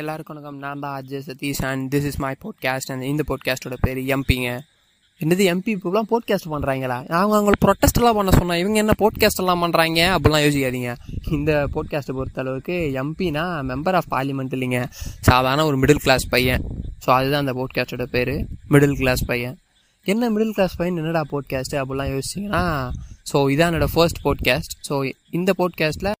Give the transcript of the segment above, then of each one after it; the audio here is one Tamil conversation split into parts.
எல்லாருக்கும் வணக்கம். நான் தான் Ajay Satish and this is my podcast and இந்த பாட்காஸ்ட்டோட பேர் எம்பிங்க என்னது எம்பி இப்போலாம் போட்காஸ்ட் பண்ணுறாங்களா அவங்க அவங்கள ப்ரொட்டஸ்டெல்லாம் பண்ண சொன்னால் இவங்க என்ன போட்காஸ்டெல்லாம் பண்ணுறாங்க அப்படிலாம் யோசிக்காதீங்க. இந்த போட்காஸ்ட்டை பொறுத்த அளவுக்கு எம்பினா மெம்பர் ஆஃப் பார்லிமெண்ட் இல்லைங்க. சாதாரண ஒரு மிடில் கிளாஸ் பையன். ஸோ அதுதான் அந்த போட்காஸ்ட்டோட பேர் மிடில் கிளாஸ் பையன். என்ன மிடில் கிளாஸ் பையன் என்னடா போட்காஸ்ட்டு அப்படிலாம் யோசிச்சிங்கன்னா ஸோ இதான் என்னோட ஃபர்ஸ்ட் போட்காஸ்ட் ஸோ இந்த போட்காஸ்ட்டில்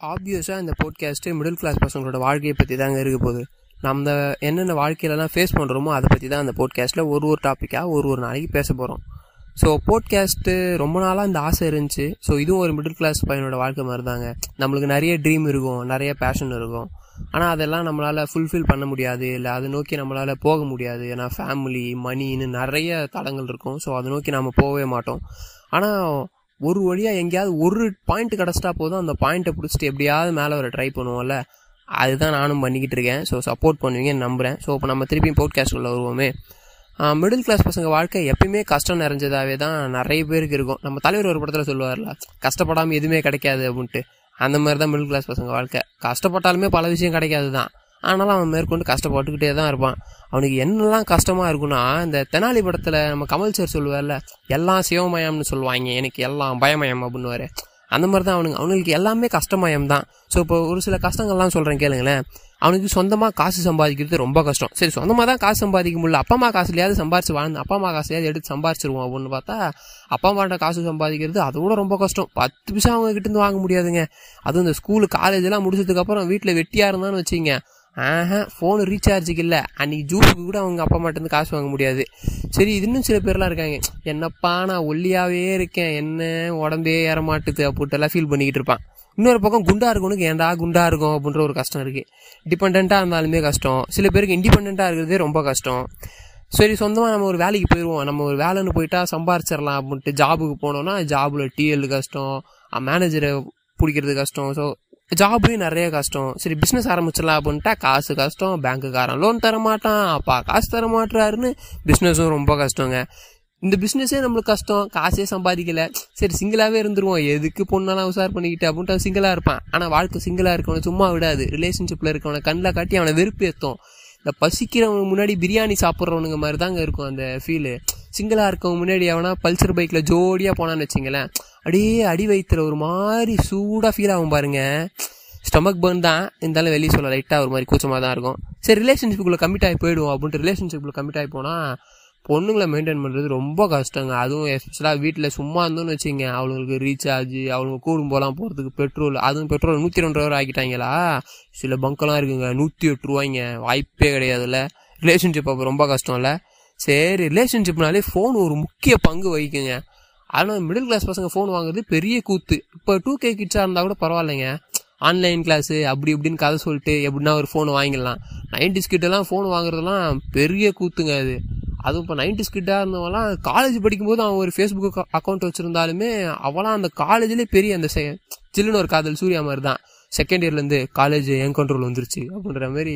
ஆப்வியஸாக இந்த போட்காஸ்ட்டு மிடில் கிளாஸ் பசங்களோட வாழ்க்கையை பற்றி தாங்க இருக்க போகுது. நம்ம என்னென்ன வாழ்க்கையிலலாம் ஃபேஸ் பண்ணுறோமோ அதை பற்றி தான் அந்த போட்காஸ்ட்டில் ஒரு ஒரு டாப்பிக்காக ஒரு ஒரு நாளைக்கு பேச போகிறோம் ஸோ போட்காஸ்ட்டு ரொம்ப நாளாக இந்த ஆசை இருந்துச்சு. ஸோ இதுவும் ஒரு மிடில் கிளாஸ் பையனோட வாழ்க்கை மாதிரி தாங்க. நம்மளுக்கு நிறைய ட்ரீம் இருக்கும் நிறைய பேஷன் இருக்கும். ஆனால் அதெல்லாம் நம்மளால் ஃபுல்ஃபில் பண்ண முடியாது. இல்லை அதை நோக்கி நம்மளால் போக முடியாது. ஏன்னா ஃபேமிலி மணின்னு நிறைய தடங்கள் இருக்கும். ஸோ அதை நோக்கி நம்ம போகவே மாட்டோம். ஆனால் ஒரு வழியாக எங்கேயாவது ஒரு பாயிண்ட் கிடச்சிட்டா போதும். அந்த பாயிண்ட்டை பிடிச்சிட்டு எப்படியாவது மேலே வர ட்ரை பண்ணுவோம்ல. அதுதான் நானும் பண்ணிக்கிட்டு இருக்கேன். ஸோ சப்போர்ட் பண்ணுவீங்கன்னு நம்புகிறேன் ஸோ இப்போ நம்ம திருப்பியும் போட்காஸ்ட்டுக்குள்ளே வருவோமே. மிடில் கிளாஸ் பசங்க வாழ்க்கை எப்பயுமே கஷ்டம் நிறைஞ்சதாவே தான் நிறைய பேருக்கு இருக்கும். நம்ம தலைவர் ஒரு படத்தில் சொல்லுவார்ல கஷ்டப்படாமல் எதுவுமே கிடைக்காது அப்படின்ட்டு. அந்த மாதிரி தான் மிடில் கிளாஸ் பசங்க வாழ்க்கை. கஷ்டப்பட்டாலுமே பல விஷயம் கிடைக்காது தான் ஆனாலும் அவன் மேற்கொண்டு கஷ்டப்பட்டுக்கிட்டே தான் இருப்பான். அவனுக்கு என்னெல்லாம் கஷ்டமாக இருக்குன்னா இந்த தெனாலி படத்தில் நம்ம கமல் சார் சொல்லுவார்ல எல்லாம் சிவமயம்னு சொல்லுவாங்க எனக்கு எல்லாம் பயமயம் அப்படின்னுவாரு. அந்த மாதிரி தான் அவனுக்கு அவனுக்கு எல்லாமே கஷ்டமயம் தான். ஸோ இப்போ ஒரு சில கஷ்டங்கள்லாம் சொல்கிறேன் கேளுங்களேன். அவனுக்கு சொந்தமாக காசு சம்பாதிக்கிறது ரொம்ப கஷ்டம். சரி சொந்தமாக தான் காசு சம்பாதிக்க முடியல. அப்பா அம்மா காசுலையாவது சம்பாரிச்சு வாழ்ந்து அப்பா அம்மா காசுலையாவது எடுத்து சம்பாரிச்சிருவோம் அப்படின்னு பார்த்தா அப்பா அம்மாட்ட காசு சம்பாதிக்கிறது அதோட ரொம்ப கஷ்டம். பத்து பைசா அவங்க கிட்டேருந்து வாங்க முடியாதுங்க. அதுவும் இந்த ஸ்கூலு காலேஜெல்லாம் முடிச்சதுக்கப்புறம் வீட்டில் வெட்டியாக இருந்தான்னு வச்சுங்க ஆஹா ஃபோனு ரீசார்ஜுக்கு இல்லை. அன்றைக்கி ஜூஸுக்கு கூட அவங்க அப்பா மாட்டேருந்து காசு வாங்க முடியாது. சரி இது இன்னும் சில பேர்லாம் இருக்காங்க. என்னப்பா நான் ஒல்லியாகவே இருக்கேன். என்ன உடம்பே ஏற மாட்டுது அப்படின்ட்டுலாம் ஃபீல் பண்ணிக்கிட்டு இருப்பான். இன்னொரு பக்கம் குண்டா இருக்கவனுக்கு ஏன்டா குண்டா இருக்கும்? அப்படின்ற ஒரு கஷ்டம் இருக்குது டிபெண்ட்டாக இருந்தாலுமே கஷ்டம். சில பேருக்கு இண்டிபெண்ட்டாக இருக்கிறதே ரொம்ப கஷ்டம். சரி சொந்தமாக நம்ம ஒரு வேலைக்கு போயிடுவோம் நம்ம ஒரு வேலைன்னு போயிட்டா சம்பாரிச்சிடலாம் அப்படின்ட்டு ஜாபுக்கு போனோம்னா ஜாபில் டிஎல் கஷ்டம் மேனேஜரை பிடிக்கிறது கஷ்டம். ஸோ ஜாப்லேயும் நிறைய கஷ்டம். சரி பிஸ்னஸ் ஆரம்பிச்சிடலாம் அப்படின்ட்டா காசு கஷ்டம் பேங்க்குக்காரன் லோன் தரமாட்டான் அப்பா காசு தரமாட்டாருன்னு பிஸ்னஸும் ரொம்ப கஷ்டங்க. இந்த பிஸ்னஸே நம்மளுக்கு கஷ்டம் காசே சம்பாதிக்கல. சரி சிங்கிளாகவே இருந்துருவோம். எதுக்கு பொண்ணெல்லாம் உசார் பண்ணிக்கிட்டு அப்படின்ட்டு சிங்கிளாக இருப்பான். ஆனால் வாழ்க்கை சிங்கிளாக இருக்கவனை சும்மா விடாது. ரிலேஷன்ஷிப்பில் இருக்கவனை கண்ணில் காட்டி அவனை வெறுப்பு ஏற்றும் இந்த பசிக்கிறவங்க முன்னாடி பிரியாணி சாப்பிட்றவனுங்க மாதிரி தாங்க இருக்கும் அந்த ஃபீலு சிங்கிளாக இருக்கவங்க முன்னாடி அவனா பல்சர் பைக்கில் ஜோடியாக போனான்னு வச்சிங்களேன். அப்படியே அடி வயிற்றுல ஒரு மாதிரி சூடாக ஃபீல் ஆகும் பாருங்க. ஸ்டமக் பர்ன் தான் இருந்தாலும் வெளியே சொல்ல லைட்டாக ஒரு மாதிரி கூச்சமாக தான் இருக்கும். சரி ரிலேஷன்ஷிப்புக்குள்ளே கமிட் ஆகி போயிடுவோம் அப்படின்ட்டு ரிலேஷன்ஷிப்பில் கமிட் ஆகி போனால் பொண்ணுங்களை மெயின்டைன் பண்ணுறது ரொம்ப கஷ்டங்க. அதுவும் எஸ்பெஷலாக வீட்டில் சும்மா இருந்தோன்னு வச்சுங்க அவங்களுக்கு ரீசார்ஜ் அவங்களுக்கு குடும்பம்லாம் போகலாம் போகிறதுக்கு பெட்ரோல் அதுவும் பெட்ரோல் நூற்றி ரெண்டு ரூபா ஆக்கிட்டாங்களா? சில பங்கெல்லாம் இருக்குங்க. நூற்றி எட்டு ரூபாய்ங்க. வாய்ப்பே கிடையாதுல்ல. ரிலேஷன்ஷிப் அப்போ ரொம்ப கஷ்டம் இல்லை சரி ரிலேஷன்ஷிப்னாலே ஃபோன் ஒரு முக்கிய பங்கு வகிக்குங்க. அதனால் மிடில் கிளாஸ் பசங்க ஃபோன் வாங்குறது பெரிய கூத்து. இப்போ டூ கே கிட்ஸாக இருந்தால் கூட பரவாயில்லைங்க. ஆன்லைன் கிளாஸு அப்படி இப்படின்னு கதை சொல்லிட்டு எப்படின்னா ஒரு ஃபோன் வாங்கிடலாம். நைன்டிஸ் கிட்டலாம் ஃபோன் வாங்குறதுலாம் பெரிய கூத்துங்க அது. அதுவும் இப்போ நைன்டிஸ் கிட்டாக இருந்தவங்களாம் காலேஜ் படிக்கும்போது அவன் ஒரு ஃபேஸ்புக் அக்கௌண்ட் வச்சுருந்தாலுமே அவளாம் அந்த காலேஜ்லேயே பெரிய அந்த செ சில்லுன்னு ஒரு காதல் சூர்யா மாதிரி தான் செகண்ட் இயர்லேருந்து காலேஜ் என் கண்ட்ரோல் வந்துருச்சு? அப்படின்ற மாதிரி.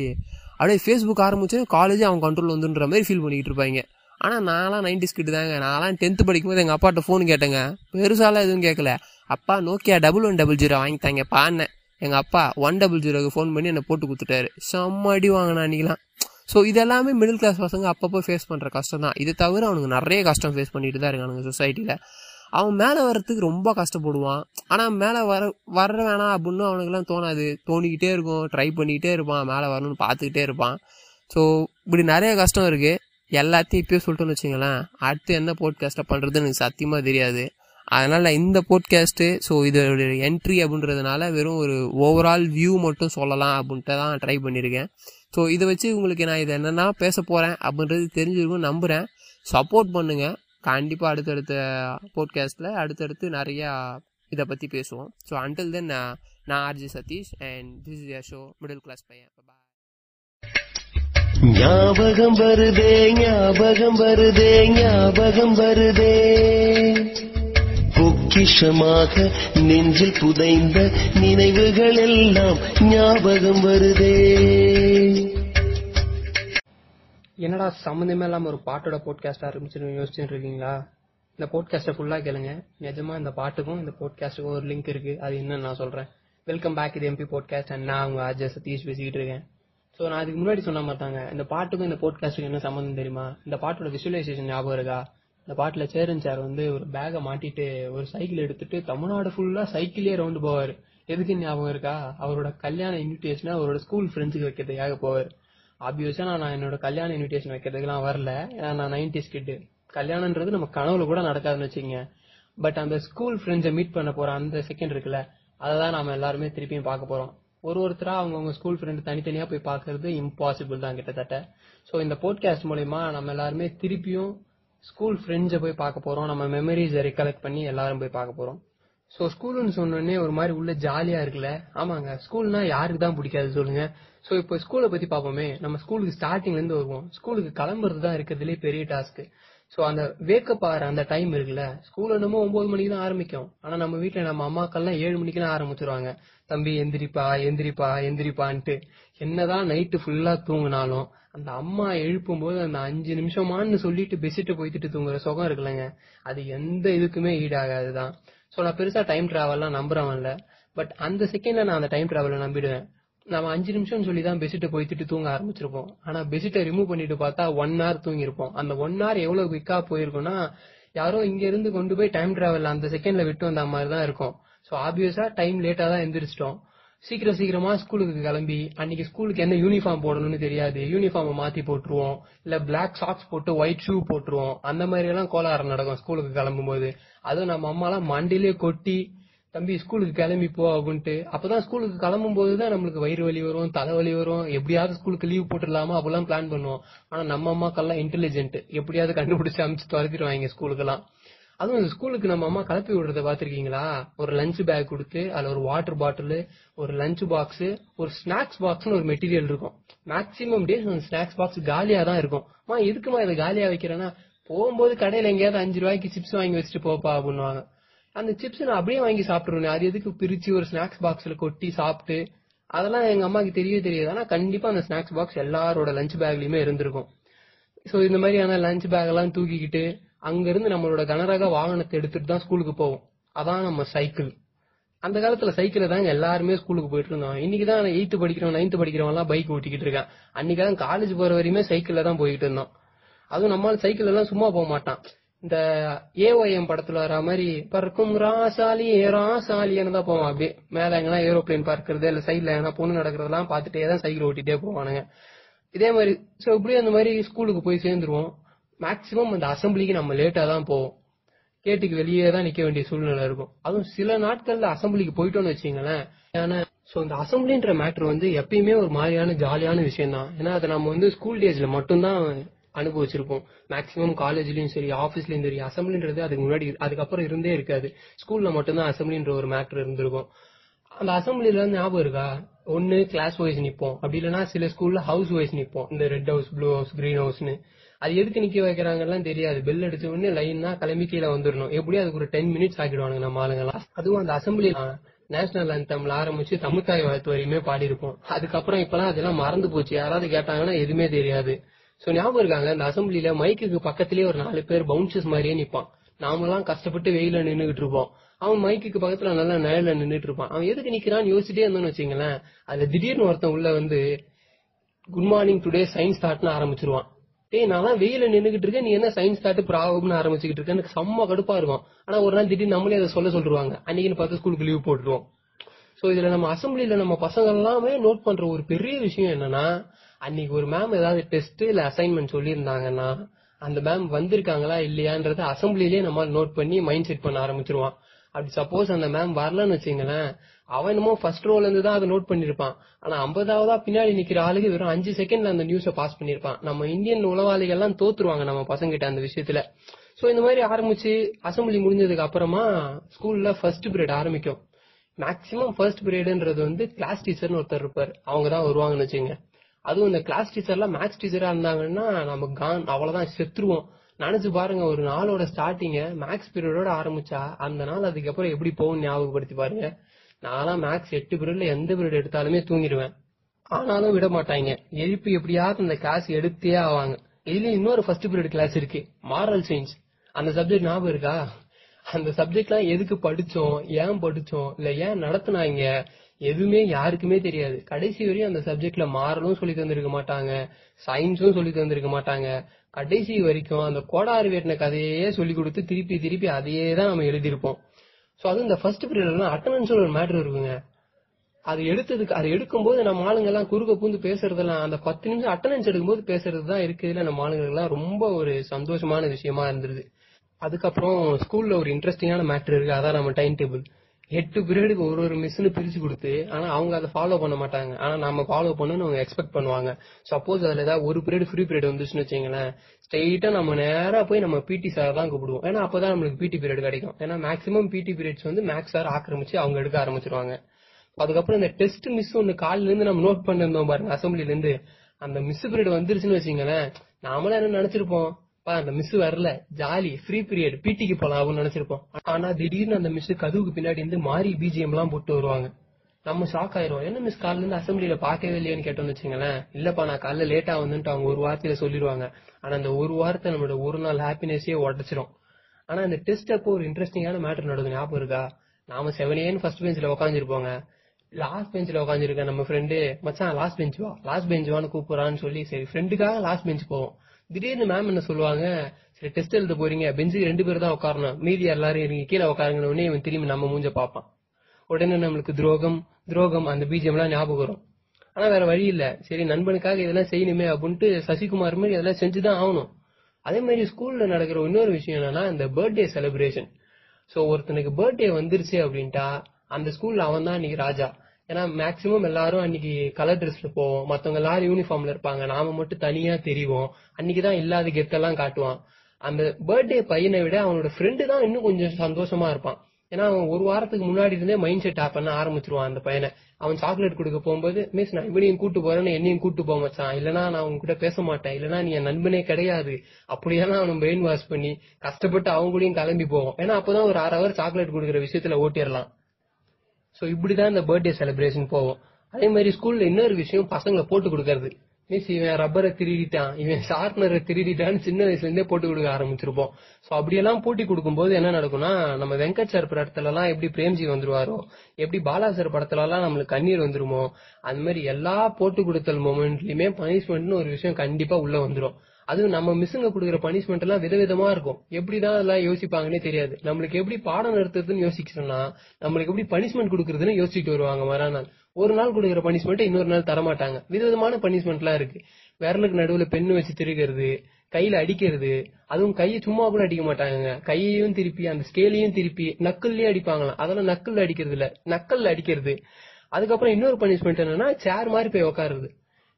அப்படியே ஃபேஸ்புக் ஆரம்பிச்சு காலேஜ் அவன் கண்ட்ரோல் வந்துன்ற மாதிரி ஃபீல் பண்ணிக்கிட்டு இருப்பாங்க. ஆனால் நான்லாம் நைன்டிஸ் கிட்டு தாங்க. நான்லாம் டென்த்து படிக்கும்போது எங்கள் அப்பாட்ட ஃபோன் கேட்டேங்க. பெருசாலாம் எதுவும் கேட்கல அப்பா Nokia double one double zero வாங்கித்தாங்க பான்னேன் எங்கள் அப்பா ஒன் டபுள் ஜீரோக்கு ஃபோன் பண்ணி என்னை போட்டு கொடுத்துட்டாரு. செம்ம அடி வாங்கினா அன்றைக்கெலாம் ஸோ இதெல்லாமே மிடில் கிளாஸ் பசங்க அப்பப்போ ஃபேஸ் பண்ணுற கஷ்டம் தான் இதை தவிர அவனுக்கு நிறைய கஷ்டம் ஃபேஸ் பண்ணிட்டு தான் இருக்கானுங்க சொசைட்டியில் அவன் மேலே வர்றதுக்கு ரொம்ப கஷ்டப்படுவான். ஆனால் மேலே வர வர வேணாம் அப்படின்னு அவனுக்குலாம் தோணாது. தோணிக்கிட்டே இருக்கும் ட்ரை பண்ணிக்கிட்டே இருப்பான் மேலே வரணும்னு பார்த்துக்கிட்டே இருப்பான். ஸோ இப்படி நிறைய கஷ்டம் இருக்குது எல்லாத்தையும் இப்போயே சொல்லிட்டோன்னு வச்சுங்களேன் அடுத்து என்ன போட்காஸ்ட்டை பண்ணுறதுன்னு எனக்கு சத்தியமாக தெரியாது. அதனால் இந்த போட்காஸ்ட்டு ஸோ இதோடைய என்ட்ரி அப்படின்றதுனால வெறும் ஒரு ஓவரால் வியூ மட்டும் சொல்லலாம் அப்படின்ட்டு தான் ட்ரை பண்ணியிருக்கேன் ஸோ இதை வச்சு உங்களுக்கு நான் இதை என்னென்னா பேச போகிறேன் அப்படின்றது தெரிஞ்சிருக்கும் நம்புகிறேன் சப்போர்ட் பண்ணுங்கள் கண்டிப்பாக அடுத்தடுத்த போட்காஸ்ட்டில் அடுத்தடுத்து நிறையா இதை பற்றி பேசுவோம். ஸோ அன்டில் தென் நான் RJ Satish and this is show middle class பையன். பாய் ஞாபகம் வருதே ஞாபகம் வருதே ஞாபகம் வருதே. பொக்கிஷமாக நெஞ்சில் புதைந்த நினைவுகள் எல்லாம் ஞாபகம் வருதே. என்னடா சம்மந்தமே இல்லாமல் ஒரு பாட்டோட போட்காஸ்ட் ஆரம்பிச்சுன்னு யோசிச்சுட்டு இருக்கீங்களா? இந்த போட்காஸ்ட்டை ஃபுல்லாக கேளுங்க. நிஜமா இந்த பாட்டுக்கும் இந்த போட்காஸ்ட்டுக்கும் ஒரு லிங்க் இருக்கு. அது என்னன்னு நான் சொல்றேன். வெல்கம் பேக் இது எம்பி போட்காஸ்ட் அண்ட் நான் உங்க அஜய் சதீஷ் பேசிக்கிட்டு இருக்கேன். ஸோ நான் அதுக்கு முன்னாடி சொன்ன மாட்டாங்க இந்த பாட்டுக்கும் இந்த போட்காஸ்ட்டுக்கும் என்ன சம்மந்தம் தெரியுமா? இந்த பாட்டோட விசுவலைசேஷன் ஞாபகம் இருக்கா? இந்த பாட்டுல சேரன் சார் வந்து ஒரு பேக்கை மாட்டிட்டு ஒரு சைக்கிள் எடுத்துட்டு தமிழ்நாடு ஃபுல்லா சைக்கிளே ரவுண்டு போவார். எதுக்கு ஞாபகம் இருக்கா? அவரோட கல்யாண இன்விடேஷனை அவரோட ஸ்கூல் ஃப்ரெண்ட்ஸுக்கு வைக்கிறதுக்காக போவார். ஆப்வியஸா நான் என்னோட கல்யாண இன்விடேஷன் வைக்கிறதுக்குலாம் வரல. ஏன்னா நான் நைன்டிஸ் கிட்டு கல்யாணன்றது நம்ம கனவுல கூட நடக்காதுன்னு வச்சுக்கோங்க. பட் அந்த ஸ்கூல் ஃப்ரெண்ட்ஸை மீட் பண்ண போற அந்த செகண்ட் இருக்குல்ல அதை தான் நாம எல்லாருமே திருப்பியும் பார்க்க போறோம். ஒரு ஒருத்தராக அவங்கவுங்க ஸ்கூல் ஃப்ரெண்டு தனித்தனியாக போய் பார்க்கறது இம்பாசிபிள் தான் கிட்டத்தட்ட. ஸோ இந்த போட்காஸ்ட் மூலயமா நம்ம எல்லாருமே திருப்பியும் ஸ்கூல் ஃப்ரெண்ட்ஸை போய் பார்க்க போகிறோம் நம்ம மெமரிஸை ரெக்கலெக்ட் பண்ணி எல்லாரும் போய் பார்க்க போகிறோம் ஸோ ஸ்கூலுன்னு சொன்னோடனே ஒரு மாதிரி உள்ள ஜாலியாக இருக்குல்ல? ஆமாங்க. ஸ்கூல்னா யாருக்கு தான் பிடிக்காது சொல்லுங்க. ஸோ இப்போ ஸ்கூலை பற்றி பார்ப்போமே. நம்ம ஸ்கூலுக்கு ஸ்டார்டிங்லேருந்து வருவோம். ஸ்கூலுக்கு கிளம்புறது தான் இருக்கிறதுலே பெரிய டாஸ்க் ஸோ அந்த வேக்கப் ஆகிற அந்த டைம் இருக்குல்ல? ஸ்கூல் என்னமோ ஒம்பது மணிக்கு தான் ஆரம்பிக்கும். ஆனால் நம்ம வீட்டில் நம்ம அம்மாக்கள்லாம் ஏழு மணிக்கு தான் ஆரம்பிச்சிருவாங்க. தம்பி எந்திரிப்பா எந்திரிப்பா எந்திரிப்பான்ட்டு என்னதான் நைட்டு ஃபுல்லா தூங்கினாலும் அந்த அம்மா எழுப்பும் போது அந்த அஞ்சு நிமிஷமான்னு சொல்லிட்டு பெசிட்டு போய்த்துட்டு தூங்குற சுகம் இருக்குல்லங்க. அது எந்த இதுக்குமே ஈடாகாதுதான். ஸோ நான் பெருசா டைம் டிராவல்லாம் நம்புறவன் இல்லை. பட் அந்த செகண்ட்ல நான் அந்த டைம் டிராவலை நம்பிடுவேன். நம்ம அஞ்சு நிமிஷம் சொல்லி தான் பெசிட்டை போய்த்துட்டு தூங்க ஆரம்பிச்சிருப்போம். ஆனா பெசிட்டை ரிமூவ் பண்ணிட்டு பார்த்தா ஒன் ஹவர் தூங்கிருப்போம் அந்த ஒன் ஹவர் எவ்வளவு குயிக்கா போயிருக்கும்னா யாரோ இங்க இருந்து கொண்டு போய் டைம் டிராவல் அந்த செகண்ட்ல விட்டு வந்த மாதிரி தான் இருக்கும். ஸோ ஆப்வியஸாக டைம் லேட்டாக தான் எந்திரிச்சிட்டோம். சீக்கிரம் சீக்கிரமாக ஸ்கூலுக்கு கிளம்பி அன்னைக்கு ஸ்கூலுக்கு என்ன யூனிஃபார்ம் போடணும்னு தெரியாது. யூனிஃபார்மை மாற்றி போட்டுருவோம். இல்லை பிளாக் சாக்ஸ் போட்டு ஒயிட் ஷூ போட்டுருவோம். அந்த மாதிரியெல்லாம் கோலாரம் நடக்கும் ஸ்கூலுக்கு கிளம்பும்போது. அதுவும் நம்ம அம்மாலாம் மண்டிலே கொட்டி தம்பி ஸ்கூலுக்கு கிளம்பி போ அப்படின்ட்டு. அப்பதான் ஸ்கூலுக்கு கிளம்பும் போதுதான் நம்மளுக்கு வயிறு வலி வரும் தலைவலி வரும். எப்படியாவது ஸ்கூலுக்கு லீவ் போட்டுடலாமா? அப்படிலாம் பிளான் பண்ணுவோம். ஆனா நம்ம அம்மாக்கெல்லாம் இன்டெலிஜென்ட் எப்படியாவது கண்டுபிடிச்சு அமிச்சு துரத்திடுவாங்க ஸ்கூலுக்கெல்லாம். அதுவும் இந்த ஸ்கூலுக்கு நம்ம அம்மா கிளப்பி விடுறத பாத்திருக்கீங்களா ஒரு லஞ்ச் பேக் கொடுத்து அதுல ஒரு வாட்டர் பாட்டில் ஒரு லஞ்ச் பாக்ஸ் ஒரு ஸ்நாக்ஸ் பாக்ஸ்னு ஒரு மெட்டீரியல் இருக்கும். மேக்ஸிமம் டேஸ் அந்த ஸ்நாக்ஸ் பாக்ஸ் காலியா தான் இருக்கும். அம்மா எதுக்குமா இதை காலியா வைக்கிறேன்னா போகும்போது கடையில எங்கேயாவது அஞ்சு ரூபாய்க்கு சிப்ஸ் வாங்கி வச்சுட்டு போப்பா அப்படின்னுவாங்க. அந்த சிப்ஸ் நான் அப்படியே வாங்கி சாப்பிட்டுருவேன் அது எதுக்கு பிரிச்சு ஒரு ஸ்நாக்ஸ் பாக்ஸ்ல கொட்டி சாப்பிட்டு அதெல்லாம் எங்க அம்மாக்கு தெரியவே தெரியாது. ஆனா கண்டிப்பா அந்த ஸ்நாக்ஸ் பாக்ஸ் எல்லாரோட லஞ்ச் பேக்லயுமே இருந்திருக்கும். சோ இந்த மாதிரியான லஞ்ச் பேக் எல்லாம் தூக்கிக்கிட்டு அங்கிருந்து நம்மளோட கனரக வாகனத்தை எடுத்துட்டு தான் ஸ்கூலுக்கு போவோம். அதான் நம்ம சைக்கிள் அந்த காலத்துல சைக்கிள் தாங்க எல்லாருமே ஸ்கூலுக்கு போயிட்டு இருந்தோம் இன்னைக்கு தான் எயித்து படிக்கிறவன் நைன்த் படிக்கிறவன் எல்லாம் பைக் ஓட்டிக்கிட்டு இருக்கான். அன்னைக்கு தான் காலேஜ் போற வரையுமே சைக்கிள்ல தான் போயிட்டு இருந்தோம் அதுவும் நம்மால சைக்கிள் எல்லாம் சும்மா போக மாட்டான். இந்த ஏஒஎம் படத்துல வர மாதிரி பறக்கும் ராசாலி ராசாலின்னு தான் போவான். அப்படியே மேல எங்கன்னா ஏரோப்ளேன் பார்க்கறது இல்ல சைட்ல எங்கன்னா பொண்ணு நடக்கிறதெல்லாம் பார்த்துட்டே தான் சைக்கிள் ஓட்டிட்டே போவானுங்க. இதே மாதிரி சோ இப்படியே அந்த மாதிரி ஸ்கூலுக்கு போய் சேர்ந்துருவோம். மேக்சிமம் அந்த அசம்பிளிக்கு நம்ம லேட்டாக தான் போவோம். கேட்டுக்கு வெளியே தான் நிக்க வேண்டிய சூழ்நிலை இருக்கும். அதுவும் சில நாட்கள்ல அசம்பிளிக்கு போயிட்டோம்னு வச்சுங்களேன் ஏன்னா ஸோ இந்த அசம்பிளின்ற மேட்ரு வந்து எப்பயுமே ஒரு மாதிரியான ஜாலியான விஷயம் தான் ஏன்னா அதை நம்ம வந்து ஸ்கூல் டேஸ்ல மட்டும்தான் அனுபவிச்சிருப்போம். மேக்ஸிமம் காலேஜ்லயும் சரி ஆஃபீஸ்லயும் சரி அசம்பிளின்றது அதுக்கு முன்னாடி அதுக்கப்புறம் இருந்தே இருக்காது. ஸ்கூல்ல மட்டும்தான் அசம்பிளின்ற ஒரு மேட்ரு இருந்திருக்கும். அந்த அசம்பிளில ஞாபகம் இருக்கா? ஒன்னு கிளாஸ் வைஸ் நிப்போம். அப்படி இல்லைன்னா சில ஸ்கூல்ல ஹவுஸ் வைஸ் நிப்போம். இந்த red house blue house green ஹவுஸ்னு அது எதுக்கு நிக்க வைக்கிறாங்கலாம் தெரியாது. பெல் அடிச்ச உடனே லைன்னா கிளம்பி கீழே வந்துடணும் எப்படியும் அதுக்கு ஒரு டென் மினிட்ஸ் ஆக்கிடுவாங்க நம்ம ஆளுங்கலாம் அதுவும் அந்த அசம்பிளி நேஷனல் அந்தம்ல ஆரம்பிச்சு தமிழ்தாய் வாழ்த்து வரையுமே பாடி இருப்போம் அதுக்கப்புறம் இப்பெல்லாம் அதெல்லாம் மறந்து போச்சு. யாராவது கேட்டாங்கன்னா எதுவுமே தெரியாது. சோ ஞாபகம் இருக்காங்க அந்த அசம்பிளில மைக்குக்கு பக்கத்திலேயே ஒரு நாலு பேர் பவுன்சஸ் மாதிரியே நிப்பான். நாமெல்லாம் கஷ்டப்பட்டு வெயில நின்னுகிட்டு இருப்போம். அவன் மைக்குக்கு பக்கத்துல நல்லா நிழல நின்னுட்டு இருப்பான். அவன் எதுக்கு நிக்கிறான்னு யோசிச்சிட்டே இருந்தோம்னு வச்சுங்களேன் அது திடீர்னு ஒருத்தன் உள்ள வந்து குட் மார்னிங் டுடே சயின்ஸ் தாட்னு ஆரம்பிச்சிருவான். டேய் நான் வெயில நின்னுகிட்டு இருக்கேன் நீ என்ன சயின்ஸ் தாட்டு ப்ராப்ளம்னு ஆரம்பிச்சுக்கிட்டு இருக்கேன் எனக்கு செம்ம கடுப்பா இருக்கும். ஆனா ஒரு நாள் திடீர்னு நம்மளே அதை சொல்ல சொல்லிருவாங்க அன்னைக்குன்னு பார்த்து ஸ்கூலுக்கு லீவ் போட்டுருவோம். சோ இதுல நம்ம அசம்பிளில நம்ம பசங்க எல்லாமே நோட் பண்ற ஒரு பெரிய விஷயம் என்னன்னா அன்னைக்கு ஒரு மேம் ஏதாவது டெஸ்ட் இல்ல அசைன்மெண்ட் சொல்லியிருந்தாங்கன்னா அந்த மேம் வந்திருக்காங்களா இல்லையான்றத அசம்பிளிலேயே நம்ம நோட் பண்ணி மைண்ட் செட் பண்ண ஆரம்பிச்சிருவான். அப்படி சப்போஸ் அந்த மேம் வரலன்னு வச்சுங்களேன் அவன் என்னமோ ஃபர்ஸ்ட் ரோல இருந்து தான் அதை நோட் பண்ணிருப்பான் ஆனா ஐம்பதாவதா பின்னாடி நிக்கிற ஆளுக்கு வெறும் அஞ்சு செகண்ட்ல அந்த நியூஸ பாஸ் பண்ணிருப்பான் நம்ம இந்தியன் உளவாளிகள் எல்லாம் தோத்துருவாங்க நம்ம பசங்க கிட்ட அந்த விஷயத்துல. சோ இந்த மாதிரி ஆரம்பிச்சு அசம்பிளி முடிஞ்சதுக்கு அப்புறமா ஸ்கூல்ல ஃபர்ஸ்ட் பீரியட் ஆரம்பிக்கும். மேக்சிமம் ஃபர்ஸ்ட் பீரியட்ன்றது வந்து கிளாஸ் டீச்சர்னு ஒருத்தர் இருப்பார். அவங்க தான் வருவாங்கன்னு வச்சுங்க அதுவும் இந்த கிளாஸ் டீச்சர்லாம் மேக்ஸ் டீச்சரா இருந்தாங்கன்னா நம்ம கான் அவ்வளவுதான் செத்துருவோம். நினைச்சு பாருங்க ஒரு நாளோட ஸ்டார்டிங்க மேக்ஸ் பீரியடோட ஆரம்பிச்சா அந்த நாள் அதுக்கப்புறம் எப்படி போகும் ஞாபகப்படுத்தி பாருங்க. நான்லாம் மேக்ஸ் எட்டு பீரியட்ல எந்த பீரியட் எடுத்தாலுமே தூங்கிடுவேன். ஆனாலும் விட மாட்டாங்க. எழுப்பி எப்படியாவது அந்த கிளாஸ் எடுத்தே ஆவாங்க. இதுலயும் இன்னொரு ஃபர்ஸ்ட் பீரியட் கிளாஸ் இருக்கு. மாரல் சயின்ஸ் அந்த சப்ஜெக்ட் ஞாபகம் இருக்கா? அந்த சப்ஜெக்ட்லாம் எதுக்கு படிச்சோம்? ஏன் படிச்சோம்? இல்ல ஏன் நடத்தினாங்க? எதுவுமே யாருக்குமே தெரியாது. கடைசி வரையும் அந்த சப்ஜெக்ட்ல மாறலும் சொல்லி தந்திருக்க மாட்டாங்க. சயின்ஸும் சொல்லி தந்திருக்க மாட்டாங்க. கடைசி வரைக்கும் அந்த கோடாறு வேட்டின கதையே சொல்லி கொடுத்து திருப்பி திருப்பி அதையே தான் நம்ம எழுதியிருப்போம். ஸோ அதுவும் இந்த ஃபர்ஸ்ட் பீரியட்லாம் அட்டனன்ஸ் ஒரு மேட்ரு இருக்குங்க. அது எடுத்ததுக்கு அது எடுக்கும்போது நம்ம ஆளுங்கெல்லாம் குறுக்க பூந்து பேசுறதெல்லாம் அந்த பத்து நிமிஷம் அட்டனன்ஸ் எடுக்கும்போது பேசுறது தான் இருக்குதுல நம்ம ஆளுங்களுக்குலாம் ரொம்ப ஒரு சந்தோஷமான விஷயமா இருந்தது அதுக்கப்புறம் ஸ்கூல்ல ஒரு இன்ட்ரெஸ்டிங்கான மேட்ரு இருக்கு அதான் நம்ம டைம் டேபிள் எட்டு பீரியடுக்கு ஒரு ஒரு மிஸ்னு பிரிச்சு கொடுத்து ஆனா அவங்க அதை ஃபாலோ பண்ண மாட்டாங்க. ஆனா நம்ம ஃபாலோ பண்ணணும்னு அவங்க எக்ஸ்பெக்ட் பண்ணுவாங்க. சப்போஸ் அதுல ஏதாவது ஒரு பீரியட் ஃப்ரீ பீரியட் வந்துச்சுன்னு வச்சுங்களேன் ஸ்ட்ரெயிட்டா நம்ம நேரா போய் நம்ம பிடி சார் தான் கூப்பிடுவோம். ஏன்னா அப்பதான் நம்மளுக்கு பிடி பீரியட் கிடைக்கும். ஏன்னா மேக்ஸிமம் பிடி பீரியட்ஸ் வந்து மேக்ஸ் சார் ஆக்கிரமிச்சு அவங்க எடுக்க ஆரம்பிச்சிருவாங்க. அதுக்கப்புறம் இந்த டெஸ்ட் மிஸ் ஒன்னு காலில இருந்து நம்ம நோட் பண்ணிருந்தோம் பாருங்க அசம்பிளில இருந்து. அந்த மிஸ் பீரியட் வந்துருச்சுன்னு வச்சுங்களேன் நாமளும் என்ன நினைச்சிருப்போம்? அந்த மிஸ் வரல. ஜாலி ஃப்ரீ பீரியட் பிடிக்கு போலாம் அப்படின்னு நினைச்சிருப்போம் ஆனா திடீர்னு அந்த மிஸ் கதவுக்கு பின்னாடி இருந்து மாறி பிஜிஎம் எல்லாம் போட்டு வருவாங்க. நம்ம ஷாக் ஆயிரும் என்ன மிஸ் காலைல இருந்து அசம்பிளில பாக்கவே இல்லையான்னு கேட்டோம்னு வச்சுங்களேன் இல்லப்பா நான் காலைல லேட்டா வந்துட்டு அவங்க ஒரு வார்த்தையில சொல்லிடுவாங்க. ஆனா அந்த ஒரு வார்த்தை நம்மளோட ஒரு நாள் ஹாப்பினஸே உடச்சிரும். ஆனா இந்த டெஸ்ட் அப்போ ஒரு இன்ட்ரெஸ்டிங்கான மேட்டர் நடக்கும் ஞாபகம் இருக்கா? நாம செவன் ஏன்னு ஃபர்ஸ்ட் பெஞ்சில் உட்காந்துருப்போங்க லாஸ்ட் பெஞ்சில் உட்காந்துருக்க நம்ம ஃப்ரெண்டு மச்சான் லாஸ்ட் பெஞ்ச் வா? லாஸ்ட் பெஞ்ச் வான்னு கூப்பிடறான்னு சொல்லி சரி ஃப்ரெண்டுக்காக லாஸ்ட் பெஞ்ச் போவோம். திடீர்னு மேம் என்ன சொல்லுவாங்க சரி டெஸ்ட் எழுத போறீங்க பெஞ்சுக்கு ரெண்டு பேர் தான் உட்காரணும். மீதி எல்லாரும் இருங்க கீழே உட்காருங்கன்னு உடனே இவன் திரும்பி நம்ம மூஞ்ச பார்ப்பான். உடனே நம்மளுக்கு துரோகம் துரோகம் அந்த பீஜம் எல்லாம் ஞாபகம் வரும். ஆனா வேற வழி இல்ல. சரி நண்பனுக்காக இதெல்லாம் செய்யணுமே அப்படின்ட்டு சசிகுமார் மாதிரி இதெல்லாம் செஞ்சுதான் ஆகணும். அதே மாதிரி ஸ்கூல்ல நடக்கிற இன்னொரு விஷயம் என்னன்னா இந்த பர்த்டே செலிப்ரேஷன் சோ ஒருத்தனுக்கு பர்த்டே வந்துருச்சு அப்படின்ட்டா அந்த ஸ்கூல்ல அவன் தான் அன்னைக்கு ராஜா. ஏன்னா மேக்சிமம் எல்லாரும் அன்னைக்கு கலர் ட்ரெஸ்ல போவோம். மத்தவங்க எல்லாரும் யூனிஃபார்ம்ல இருப்பாங்க. நாம மட்டும் தனியா தெரிவோம். அன்னைக்குதான் இல்லாத கெத்தெல்லாம் காட்டுவான். அந்த பர்த்டே பையனை விட அவனோட ஃப்ரெண்டு தான் இன்னும் கொஞ்சம் சந்தோஷமா இருப்பான். ஏன்னா அவன் ஒரு வாரத்துக்கு முன்னாடி இருந்தே மைண்ட் செட் ஆப் பண்ண ஆரம்பிச்சிருவான் அந்த பையனை. அவன் சாக்லேட் கொடுக்க போகும்போது மிஸ் நான் இவனையும் கூட்டு போறேன்னு என்னையும் கூட்டு போக மச்சான். இல்லனா நான் அவங்க கூட பேச மாட்டேன். இல்லனா நீ என் நண்பனே கிடையாது. அப்படியெல்லாம் அவன் பிரெயின் வாஷ் பண்ணி கஷ்டப்பட்டு அவங்க கூடயும் கிளம்பி போவோம். ஏன்னா அப்பதான் ஒரு அரை ஹவர் சாக்லேட் கொடுக்குற விஷயத்துல ஓட்டிடலாம். ஸோ இப்படி தான் இந்த பர்த்டே செலிப்ரேஷன் போவோம் அதே மாதிரி ஸ்கூலில் இன்னொரு விஷயம் பசங்களை போட்டு கொடுக்கறது. மீஸ் இவன் ரப்பரை திருடிட்டான். இவன் ஷார்ப்னரை திருடிட்டான்னு சின்ன வயசுலேருந்தே போட்டு கொடுக்க ஆரம்பிச்சிருப்போம். ஸோ அப்படியெல்லாம் போட்டி கொடுக்கும்போது என்ன நடக்கும்னா நம்ம வெங்கட் சார் படத்துலலாம் எப்படி பிரேம்ஜி வந்துருவாரோ எப்படி பாலா சார் நம்மளுக்கு கண்ணீர் வந்துருமோ அந்த மாதிரி எல்லா போட்டு கொடுத்தல் மொமெண்ட்லயுமே பனிஷ்மெண்ட்னு ஒரு விஷயம் கண்டிப்பாக உள்ள வந்துடும் அதுவும் நம்ம மிஸ்ஸுங்க கொடுக்குற பனிஷ்மெண்ட் எல்லாம் விதவிதமா இருக்கும். எப்படிதான் அதெல்லாம் யோசிப்பாங்கன்னே தெரியாது. நம்மளுக்கு எப்படி பாடம் நடத்துறதுன்னு யோசிச்சோம்னா நம்மளுக்கு எப்படி பனிஷ்மெண்ட் கொடுக்குறதுன்னு யோசிச்சுட்டு வருவாங்க மறுநாள். ஒரு நாள் கொடுக்குற பனிஷ்மெண்ட் இன்னொரு நாள் தரமாட்டாங்க. விதவிதமான பனிஷ்மெண்ட் எல்லாம் இருக்கு. விரலுக்கு நடுவுல பெண்ணு வச்சு திருகிறது கையில அடிக்கிறது அதுவும் கையை சும்மா கூட அடிக்க மாட்டாங்க கையையும் திருப்பி அந்த ஸ்கேலையும் திருப்பி நக்கல்லையும் அடிப்பாங்களாம். அதெல்லாம் நக்கல்ல அடிக்கிறது இல்ல நக்கல்ல அடிக்கிறது. அதுக்கப்புறம் இன்னொரு பனிஷ்மெண்ட் என்னன்னா சேர் மாதிரி போய் உட்காருறது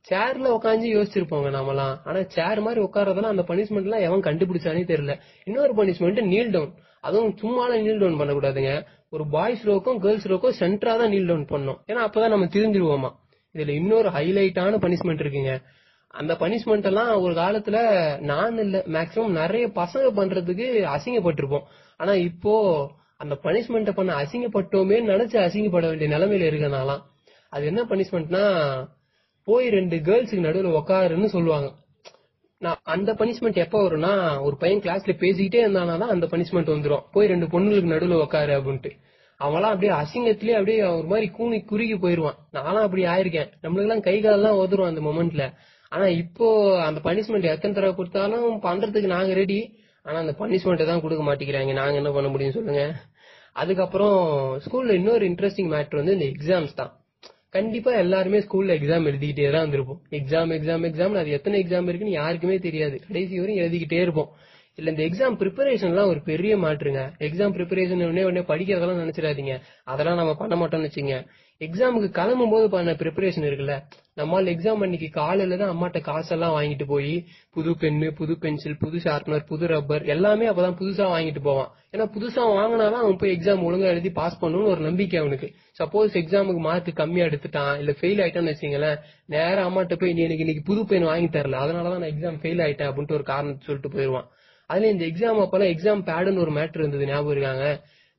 சேர்ல உட்காந்து யோசிச்சிருப்போங்க நாமெல்லாம். ஆனா சேர் மாதிரி உட்காரதெல்லாம் அந்த பனிஷ்மெண்ட் எல்லாம் எவன் கண்டுபிடிச்சானே தெரியல. இன்னொரு பனிஷ்மெண்ட் நீல் டவுன் அதுவும் சும்மாலாம் நீல் டவுன் பண்ணக்கூடாதுங்க. ஒரு பாய்ஸ் ரோக்கும் கேர்ள்ஸ் ரோக்கும் சென்டரா தான் நீல் டவுன் பண்ணோம் ஏன்னா அப்பதான் நம்ம திருந்திருவோமா இதுல இன்னொரு ஹைலைட்டான பனிஷ்மெண்ட் இருக்குங்க. அந்த பனிஷ்மெண்ட் எல்லாம் ஒரு காலத்துல நான் இல்ல மேக்சிமம் நிறைய பசங்க பண்றதுக்கு அசிங்கப்பட்டிருப்போம். ஆனா இப்போ அந்த பனிஷ்மெண்ட்டை பண்ண அசிங்கப்பட்டோமே நினைச்சு அசிங்கப்பட வேண்டிய நிலைமையில இருக்கனாலாம் அது என்ன பனிஷ்மெண்ட்னா போய் ரெண்டு கேர்ள்ஸுக்கு நடுவில் உட்காருன்னு சொல்லுவாங்க. நான் அந்த பனிஷ்மெண்ட் எப்போ வரும்னா ஒரு பையன் கிளாஸ்ல பேசிக்கிட்டே இருந்தானா தான் அந்த பனிஷ்மெண்ட் வந்துடும் போய் ரெண்டு பொண்ணுங்களுக்கு நடுவில் உட்காரு அப்படின்ட்டு. அவன்லாம் அப்படியே அசிங்கத்திலேயே அப்படியே ஒரு மாதிரி கூணி குறுகி போயிருவான். நானும் அப்படி ஆயிருக்கேன். நம்மளுக்கெல்லாம் கை காலெல்லாம் உதறும் அந்த மொமெண்ட்ல ஆனா இப்போ அந்த பனிஷ்மெண்ட் எத்தனை தடவை கொடுத்தாலும் பண்றதுக்கு நாங்க ரெடி ஆனா அந்த பனிஷ்மெண்ட்டை தான் கொடுக்க மாட்டேங்கிறாங்க. நாங்க என்ன பண்ண முடியும் சொல்லுங்க? அதுக்கப்புறம் ஸ்கூல்ல இன்னொரு இன்ட்ரெஸ்டிங் மேட்ரு வந்து இந்த எக்ஸாம்ஸ் தான். கண்டிப்பா எல்லாருமே ஸ்கூல்ல எக்ஸாம் எழுதிக்கிட்டே தான் வந்திருப்போம். எக்ஸாம் எக்ஸாம் எக்ஸாம் அது எத்தனை எக்ஸாம் இருக்குன்னு யாருக்குமே தெரியாது. கடைசி வரையும் எழுதிக்கிட்டே இருப்போம். இல்ல இந்த எக்ஸாம் ப்ரிப்பரேஷன்லாம் ஒரு பெரிய மாற்றுங்க. எக்ஸாம் ப்ரிப்பரேஷன் உடனே உடனே படிக்கிறதெல்லாம் நினைச்சிடாதீங்க. அதெல்லாம் நம்ம பண்ண மாட்டோம்னு வச்சுங்க. எக்ஸாமுக்கு கிளம்பும் போது பண்ண ப்ரிப்பரேஷன் இருக்குல்ல நம்மால் எக்ஸாம் அன்னைக்கு காலையில தான் அம்மாட்ட காசெல்லாம் வாங்கிட்டு போய் புது பென்னு புது பென்சில் புது ஷார்ப்னர் புது ரப்பர் எல்லாமே அப்பதான் புதுசா வாங்கிட்டு போவான். ஏன்னா புதுசா வாங்கினாதான் அவன் போய் எக்ஸாம் ஒழுங்கா எழுதி பாஸ் பண்ணணும்னு ஒரு நம்பிக்கை அவனுக்கு. சப்போஸ் எக்ஸாமுக்கு மார்க் கம்மியா எடுத்துட்டான் இல்ல ஃபெயில் ஆயிட்டான்னு வச்சுங்களேன் நேரம் அம்மாட்ட போய் நீ எனக்கு இன்னைக்கு புது பென் வாங்கி தரல அதனாலதான் நான் எக்ஸாம் ஃபெயில் ஆயிட்டேன் அப்படின்ட்டு ஒரு காரணத்தை சொல்லிட்டு போயிருவான். அதுல இந்த எக்ஸாம் அப்பெல்லாம் எக்ஸாம் பேடுன்னு ஒரு மேட்டர் இருந்தது ஞாபகம் இருக்காங்க.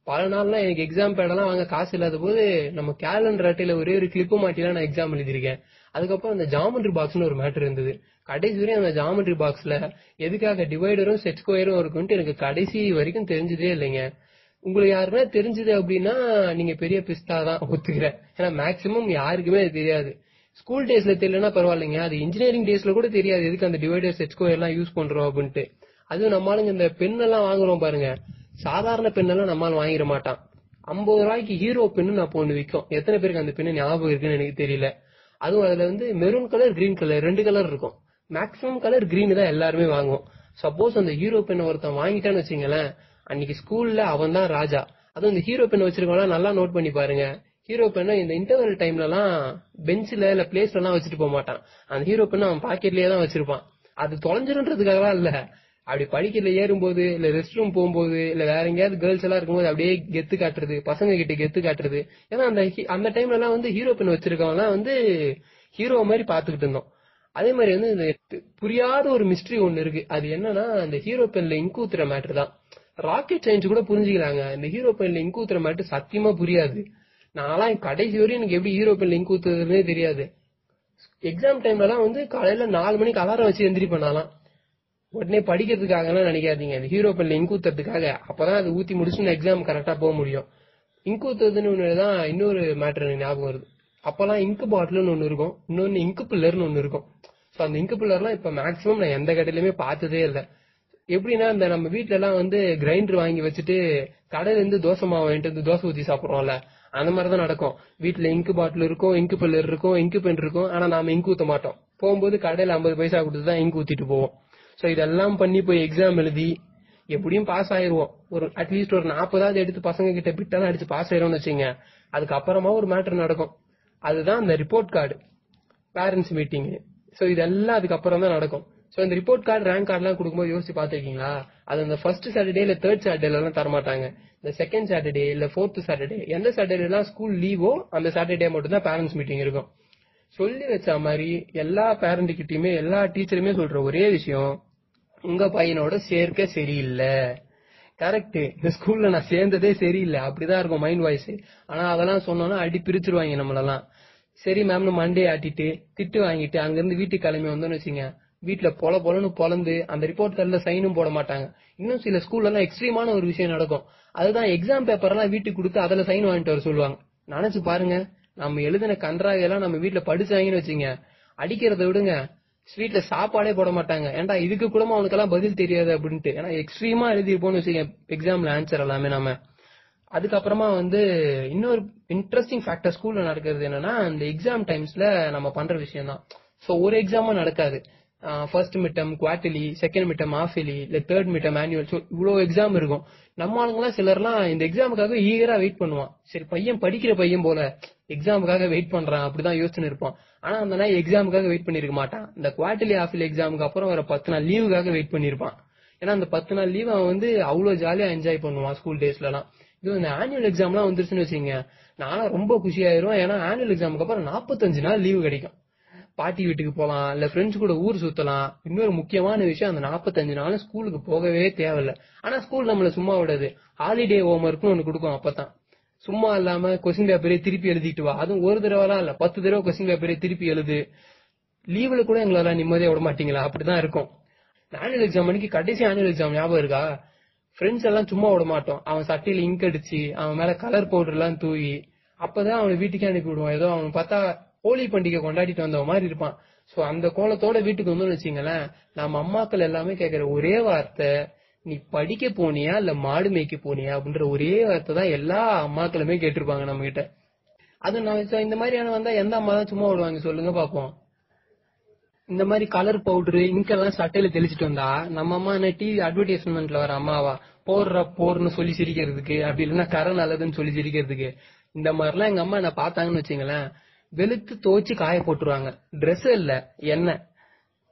பல நாள்லாம் எனக்கு எக்ஸாம் பேடெல்லாம் வாங்க காசு இல்லாத போது நம்ம கேலண்டர் அட்டையில ஒரே ஒரு கிளிப்பு மாட்டிலாம் நான் எக்ஸாம் எழுதியிருக்கேன். அதுக்கப்புறம் அந்த ஜாமெண்ட்ரி பாக்ஸ்னு ஒரு மேட்டர் இருந்தது. கடைசி வரையும் அந்த ஜாமெண்ட்ரி பாக்ஸ்ல எதுக்காக டிவைடரும் செட் ஸ்கொயரும் இருக்குன்ட்டு எனக்கு கடைசி வரைக்கும் தெரிஞ்சதே இல்லைங்க. உங்களுக்கு யாருன்னா தெரிஞ்சது அப்படின்னா நீங்க பெரிய பிஸ்தா தான் ஒத்துக்கிறேன். ஏன்னா மேக்சிமம் யாருக்குமே அது தெரியாது. ஸ்கூல் டேஸ்ல தெரியலன்னா பரவாயில்லைங்க. அது இன்ஜினியரிங் டேஸ்ல கூட தெரியாது. எதுக்கு அந்த டிவைடர் செட்ஸ்கோ எல்லாம் யூஸ் பண்றோம் அப்படின்ட்டு. அதுவும் நம்மளுங்க இந்த பெண்ணெல்லாம் வாங்குறோம் பாருங்க. சாதாரண பென் எல்லாம் நம்மால வாங்கிட மாட்டான். ஐம்பது ரூபாய்க்கு ஹீரோ பென்னு நான் ஒண்ணு விற்கும் எத்தனை பேருக்கு அந்த பெண்ணு ஞாபகம் இருக்குன்னு எனக்கு தெரியல. அதுவும் அதுல வந்து மெரூன் கலர் கிரீன் கலர் ரெண்டு கலர் இருக்கும். மேக்ஸிமம் கலர் கிரீன் தான் எல்லாருமே வாங்குவோம். சப்போஸ் அந்த ஹீரோ பெண்ணை ஒருத்தன் வாங்கிட்டான்னு வச்சுங்களேன் அன்னைக்கு ஸ்கூல்ல அவன் தான் ராஜா. அதுவும் இந்த ஹீரோ பென் வச்சிருக்கவங்க நல்லா நோட் பண்ணி பாருங்க. ஹீரோ பெண்ணை இந்த இன்டர்வல் டைம்ல எல்லாம் பெஞ்சில இல்ல பிளேஸ்ல எல்லாம் வச்சுட்டு போக மாட்டான். அந்த ஹீரோ பெண்ணை அவன் பாக்கெட்லயே தான் வச்சிருப்பான். அது தொலைஞ்சிருன்றதுக்காக இல்ல. அப்படி படிக்கல ஏறும்போது இல்ல ரெஸ்ட் ரூம் போகும்போது இல்ல வேற எங்கேயாவது கேர்ள்ஸ் எல்லாம் இருக்கும்போது அப்படியே கெத்து காட்டுறது பசங்க கிட்ட கெத்து காட்டுறது. ஏன்னா அந்த அந்த டைம்ல எல்லாம் வந்து ஹீரோ பெண் வச்சிருக்கவங்க வந்து ஹீரோ மாதிரி பாத்துக்கிட்டு இருந்தோம். அதே மாதிரி வந்து இந்த புரியாத ஒரு மிஸ்ட்ரி ஒண்ணு இருக்கு. அது என்னன்னா அந்த ஹீரோ பெண்ல இங்கு ஊத்துற மேட்டர் தான். ராக்கெட் சயின்ஸ் கூட புரிஞ்சுக்கிறாங்க இந்த ஹீரோ பெண்ல இங்கு ஊத்துற மேட்டர் சத்தியமா புரியாது. நான்லாம் கடைசி வரையும் எனக்கு எப்படி ஹீரோ பென்ல இங்கு ஊத்துறதுன்னே தெரியாது. எக்ஸாம் டைம்லலாம் வந்து காலையில நாலு மணிக்கு அலாரம் வச்சு எந்திரிப்பேன் நான்லாம். உடனே படிக்கிறதுக்காகலாம் நினைக்காதீங்க. அது ஹீரோ பெண்ணில் இங்க் ஊத்துறதுக்காக. அப்பதான் அது ஊத்தி முடிச்சு எக்ஸாம் கரெக்டா போக முடியும். இங்க் ஊத்துறதுன்னு ஒண்ணுதான் இன்னொரு மேட்டர் எனக்கு ஞாபகம் வருது. அப்பெல்லாம் இங்கு பாட்டில்னு ஒண்ணு இருக்கும். இன்னொன்னு இங்கு பில்லர்னு ஒண்ணு இருக்கும். ஸோ அந்த இங்கு பில்லர்லாம் இப்ப மேக்ஸிமம் நான் எந்த கடையிலுமே பார்த்ததே இல்லை. எப்படின்னா இந்த நம்ம வீட்ல எல்லாம் வந்து கிரைண்டர் வாங்கி வச்சுட்டு கடையில இருந்து தோசை மாவு வாங்கிட்டு வந்து தோசை ஊத்தி சாப்பிடுறோம்ல அந்த மாதிரிதான் நடக்கும். வீட்டில் இங்கு பாட்டில் இருக்கும் இங்க் பில்லர் இருக்கும் இங்கு பென் இருக்கும். ஆனா நாம இங்க் ஊத்த மாட்டோம். போகும்போது கடையில ஐம்பது பைசா கொடுத்து தான் இங்கு ஊத்திட்டு போவோம். சோ இதெல்லாம் பண்ணி போய் எக்ஸாம் எழுதி எப்படியும் பாஸ் ஆயிருவோம். ஒரு அட்லீஸ்ட் ஒரு நாற்பதாவது எடுத்து பசங்க கிட்ட பிட்டெல்லாம் அடிச்சு பாஸ் ஆயிரும்னு வச்சுங்க அதுக்கப்புறமா ஒரு மேட்டர் நடக்கும். அதுதான் அந்த report card parents meeting so இதெல்லாம் அதுக்கப்புறம் தான் நடக்கும். சோ இந்த ரிப்போர்ட் கார்டு ரேங்க் கார்டுலாம் கொடுக்கும்போது யோசிச்சு பாத்துருக்கீங்களா அது அந்த ஃபர்ஸ்ட் சாட்டர்டே இல்ல தேர்ட் சாட்டர்டே எல்லாம் தரமாட்டாங்க. இந்த செகண்ட் சாட்டர்டே இல்ல ஃபோர்த் சாட்டர்டே எந்த சாட்டர்டே எல்லாம் ஸ்கூல் லீவோ அந்த சாட்டர்டே மட்டும் தான் பேரண்ட்ஸ் மீட்டிங் இருக்கும். சொல்லி வச்ச மாதிரி எல்லா பேரண்ட் கிட்டயுமே எல்லா டீச்சருமே சொல்ற ஒரே விஷயம் உங்க பையனோட சேர்க்க சரியில்லை. கரெக்ட் இந்த ஸ்கூல்ல நான் சேர்ந்ததே சரியில்லை. அப்படிதான் இருக்கும் மைண்ட் வாய்ஸ் ஆனா அதெல்லாம் சொன்னோம்னா அடி பிரிச்சிருவாங்க நம்மளெல்லாம். சரி மேம்னு மண்டே ஆட்டிட்டு திட்டு வாங்கிட்டு அங்க இருந்து வீட்டுக்கு கிளம்பி வந்தோம்னு வச்சுங்க. வீட்டுல பொல பொலன்னு பொலந்து அந்த ரிப்போர்ட் கார்டுல சைனும் போட மாட்டாங்க. இன்னும் சில ஸ்கூல்ல எல்லாம் எக்ஸ்ட்ரீமான ஒரு விஷயம் நடக்கும். அதுதான் எக்ஸாம் பேப்பர் எல்லாம் வீட்டுக்கு கொடுத்து அதுல சைன் வாங்கிட்டு வர சொல்லுவாங்க. நினைச்சு பாருங்க. நம்ம எழுதின கன்றாவையெல்லாம் நம்ம வீட்டுல படிச்சாங்கன்னு வச்சுங்க. அடிக்கிறத விடுங்க. ஸ்வீட்ல சாப்பாடே போட மாட்டாங்க. ஏன்டா இதுக்கு கூட அவனுக்கெல்லாம் பதில் தெரியாது அப்படின்ட்டு. ஏன்னா எக்ஸ்ட்ரீமா எழுதிருப்போம்னு வச்சுங்க எக்ஸாம்ல ஆன்சர் எல்லாமே நாம. அதுக்கப்புறமா வந்து இன்னொரு இன்ட்ரெஸ்டிங் ஃபேக்டர் ஸ்கூல்ல நடக்கிறது என்னன்னா இந்த எக்ஸாம் டைம்ஸ்ல நம்ம பண்ற விஷயம் தான் ஸோ ஒரு எக்ஸாமும் நடக்காது. First midterm quarterly second midterm half yearly இல்ல தேர்ட் மிட்டம் ஆனுவல் ஸோ இவ்வளோ எக்ஸாம் இருக்கும். நம்ம ஆளுங்களாம் சிலர்லாம் இந்த எக்ஸாமுக்காக ஈகரா வெயிட் பண்ணுவான். சரி பையன் படிக்கிற பையன் போல எக்ஸாமுக்காக வெயிட் பண்றான். அப்படிதான் யோசிச்சுன்னு இருப்பான். ஆனா அந்த நாள் எக்ஸாமுக்காக வெயிட் பண்ணிருக்க மாட்டான். இந்த குவார்டர்லி ஆஃபில் எக்ஸாமுக்கு அப்புறம் வர பத்து நாள் லீவுக்காக வெயிட் பண்ணிருப்பான். ஏன்னா அந்த பத்து நாள் லீவ் அவன் வந்து அவ்வளோ ஜாலியா என்ஜாய் பண்ணுவான் ஸ்கூல் டேஸ்லலாம் இது இந்த ஆனுவல் எக்ஸாம்லாம் வந்துருச்சுன்னு வச்சுங்க நானும் ரொம்ப குஷியாயிரும் ஏன்னா ஆனுவல் எக்ஸாமுக்கு அப்புறம் நாற்பத்தஞ்சு நாள் லீவு கிடைக்கும். பாட்டி வீட்டுக்கு போகலாம் இல்ல ஃப்ரெண்ட்ஸ் கூட ஊர் சுத்தலாம். இன்னொரு முக்கியமான விஷயம் அந்த நாற்பத்தஞ்சு நாள் ஸ்கூலுக்கு போகவே தேவையில்ல. ஆனா ஸ்கூல் நம்மள சும்மா விடாது. ஹாலிடே ஹோம் ஒர்க்னு ஒண்ணு கொடுக்கும் அப்பதான். சும்மா இல்லாம கொஸ்டின் பேப்பரே திருப்பி எழுதிட்டு வா. அதுவும் ஒரு தடவைலாம் இல்ல. பத்து தடவை கொஸ்டின் பேப்பரே திருப்பி எழுது. லீவ்ல கூட எங்களால நிம்மதியா விட மாட்டீங்களா? அப்படிதான் இருக்கும். ஆனுவல் எக்ஸாம் அன்னைக்கு கடைசி ஆனுவல் எக்ஸாம் ஞாபகம் இருக்கா? ஃப்ரெண்ட்ஸ் எல்லாம் சும்மா விட மாட்டோம். அவன் சட்டையில இங்க் அடிச்சு அவன் மேல கலர் பவுடர் எல்லாம் தூவி அப்பதான் அவனை வீட்டுக்கே அனுப்பி விடுவான் ஏதோ அவன் பார்த்தா ஹோலி பண்டிகை கொண்டாடிட்டு வந்த மாதிரி இருப்பான். சோ அந்த கோலத்தோட வீட்டுக்கு வந்தோம்னு வச்சுங்களேன் நம்ம அம்மாக்கள் எல்லாமே கேக்குற ஒரே வார்த்தை நீ படிக்க போனியா? இல்ல மாடு மேய்க்க போனியா? அப்படின்ற ஒரே வார்த்தை தான் எல்லா அம்மாக்களுமே கேட்டிருப்பாங்க நம்ம கிட்ட அது நான் இந்த மாதிரியான வந்தா எந்த அம்மா தான் சும்மா விடுவாங்க சொல்லுங்க பாப்போம். இந்த மாதிரி கலர் பவுடரு இங்கெல்லாம் சட்டையில தெளிச்சிட்டு வந்தா நம்ம அம்மா என்ன டிவி அட்வர்டைஸ்மெண்ட்ல வர அம்மாவா? போடுற போர்னு சொல்லி சிரிக்கிறதுக்கு அப்படி இல்லைன்னா கரை நல்லதுன்னு சொல்லி சிரிக்கிறதுக்கு. இந்த மாதிரிலாம் எங்க அம்மா என்ன பார்த்தாங்கன்னு வச்சுங்களேன் வெளுத்து துவைச்சு காய போட்டுருவாங்க. ட்ரெஸ் இல்ல எண்ணெய்.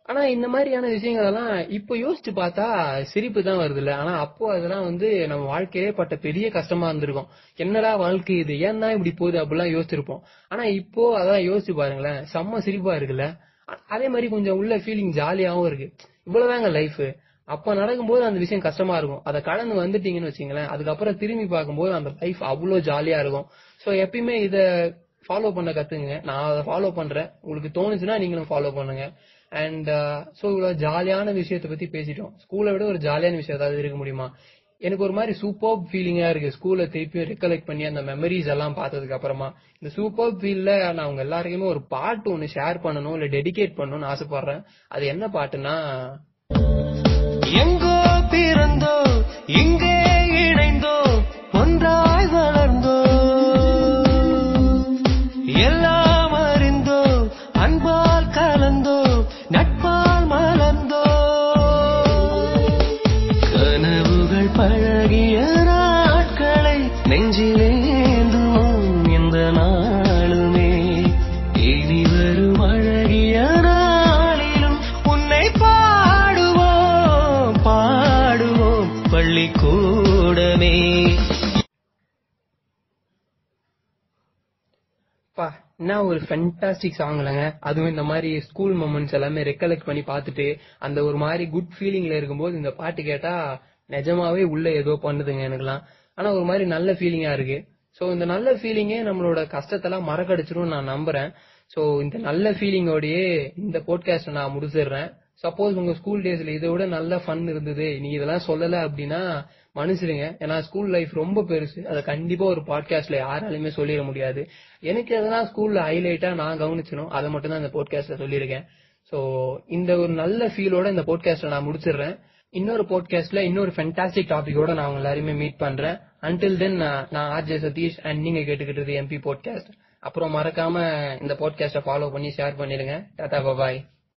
ஆனா இந்த மாதிரியான விஷயங்கள் எல்லாம் இப்ப யோசிச்சு பார்த்தா சிரிப்பு தான் வருது இல்ல ஆனா அப்போ அதெல்லாம் வந்து நம்ம வாழ்க்கையிலே பட்ட பெரிய கஷ்டமா இருந்திருக்கும். என்னடா வாழ்க்கை இது? ஏன் தான் இப்படி போகுது? அப்படிலாம் யோசிச்சிருப்போம். ஆனா இப்போ அதான் யோசிச்சு பாருங்களேன். செம்ம சிரிப்பா இருக்குல்ல. அதே மாதிரி கொஞ்சம் உள்ள ஃபீலிங் ஜாலியாவும் இருக்கு. இவ்வளவுதாங்க லைஃப் அப்ப நடக்கும்போது அந்த விஷயம் கஷ்டமா இருக்கும். அதை கடந்து வந்துட்டீங்கன்னு வச்சுங்களேன். அதுக்கப்புறம் திரும்பி பார்க்கும்போது அந்த லைஃப் அவ்வளோ ஜாலியா இருக்கும். சோ எப்பயுமே இதை ஃபாலோ பண்ண கத்துங்க நான் அதை ஃபாலோ பண்றேன். உங்களுக்கு தோணுச்சுன்னா நீங்களும் ஃபாலோ பண்ணுங்க. அண்ட் சோ uh, இவ்வளவு ஜாலியான விஷயத்தை பத்தி பேசிட்டோம். ஸ்கூலை விட ஒரு ஜாலியான விஷயம் ஏதாவது இருக்க முடியுமா? எனக்கு ஒரு மாதிரி சூப்பர் ஃபீலிங்கா இருக்கு. ஸ்கூல்ல திருப்பியும் ரெக்கலெக்ட் பண்ணி அந்த மெமரிஸ் எல்லாம் பார்த்ததுக்கு அப்புறமா. இந்த சூப்பர் ஃபீல்ல நான் உங்க எல்லாருக்குமே ஒரு பாட்டு ஒன்னு ஷேர் பண்ணணும் இல்ல டெடிகேட் பண்ணணும்னு ஆசைப்படுறேன். அது என்ன பாட்டுன்னா எங்கோ பிறந்தோ இங்கே இணைந்தோ ஒன்றா ஃபென்டாஸ்டிக் சாங் இல்லைங்க. அதுவும் இந்த மாதிரி ஸ்கூல் மொமெண்ட்ஸ் எல்லாமே ரெக்கலெக்ட் பண்ணி பார்த்துட்டு அந்த ஒரு மாதிரி குட் ஃபீலிங்ல இருக்கும்போது இந்த பாட்டு கேட்டா நிஜமாவே உள்ள ஏதோ பண்ணுதுங்க எனக்குலாம் ஆனா ஒரு மாதிரி நல்ல ஃபீலிங்கா இருக்கு. ஸோ இந்த நல்ல ஃபீலிங்கே நம்மளோட கஷ்டத்தெல்லாம் மறக்கடிச்சிரும் நான் நம்புறேன். ஸோ இந்த நல்ல ஃபீலிங்கோடயே இந்த போட்காஸ்ட் நான் முடிச்சிடுறேன். சப்போஸ் உங்க ஸ்கூல் டேஸ்ல இதை விட நல்ல ஃபன் இருந்தது. நீங்க இதெல்லாம் சொல்லல அப்படின்னா மன்னிச்சிடுங்க. ஏன்னா ஸ்கூல் லைஃப் ரொம்ப பெருசு. அதை கண்டிப்பா ஒரு பாட்காஸ்ட்ல யாராலுமே சொல்லிட முடியாது. எனக்கு எதனா ஸ்கூல்ல ஹைலைட்டா நான் கவனிச்சனும் அதை மட்டும் தான் இந்த போட்காஸ்ட்ல சொல்லியிருக்கேன். ஸோ இந்த ஒரு நல்ல ஃபீலோட இந்த போட்காஸ்ட நான் முடிச்சிடுறேன். இன்னொரு போட்காஸ்ட்ல இன்னொரு ஃபென்டாஸ்டிக் டாபிக்கோட நான் உங்க எல்லாருமே மீட் பண்றேன். அன்டில் தென் நான் ஆர்ஜே சதீஷ் அண்ட் நீங்க கேட்டுக்கிட்டு எம்பி போட்காஸ்ட் அப்புறம் மறக்காம இந்த போட்காஸ்ட ஃபாலோ பண்ணி ஷேர் பண்ணிடுங்க. டாடா பாய்